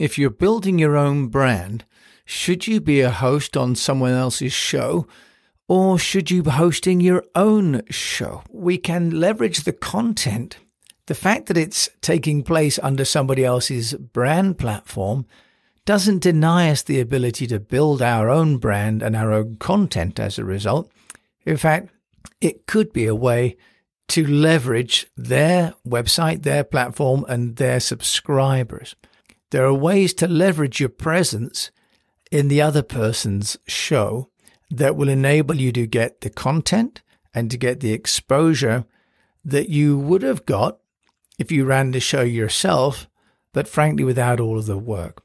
if you're building your own brand, should you be a host on someone else's show or should you be hosting your own show? We can leverage the content. The fact that it's taking place under somebody else's brand platform doesn't deny us the ability to build our own brand and our own content as a result. In fact, it could be a way to leverage their website, their platform, and their subscribers. There are ways to leverage your presence in the other person's show that will enable you to get the content and to get the exposure that you would have got if you ran the show yourself, but frankly, without all of the work.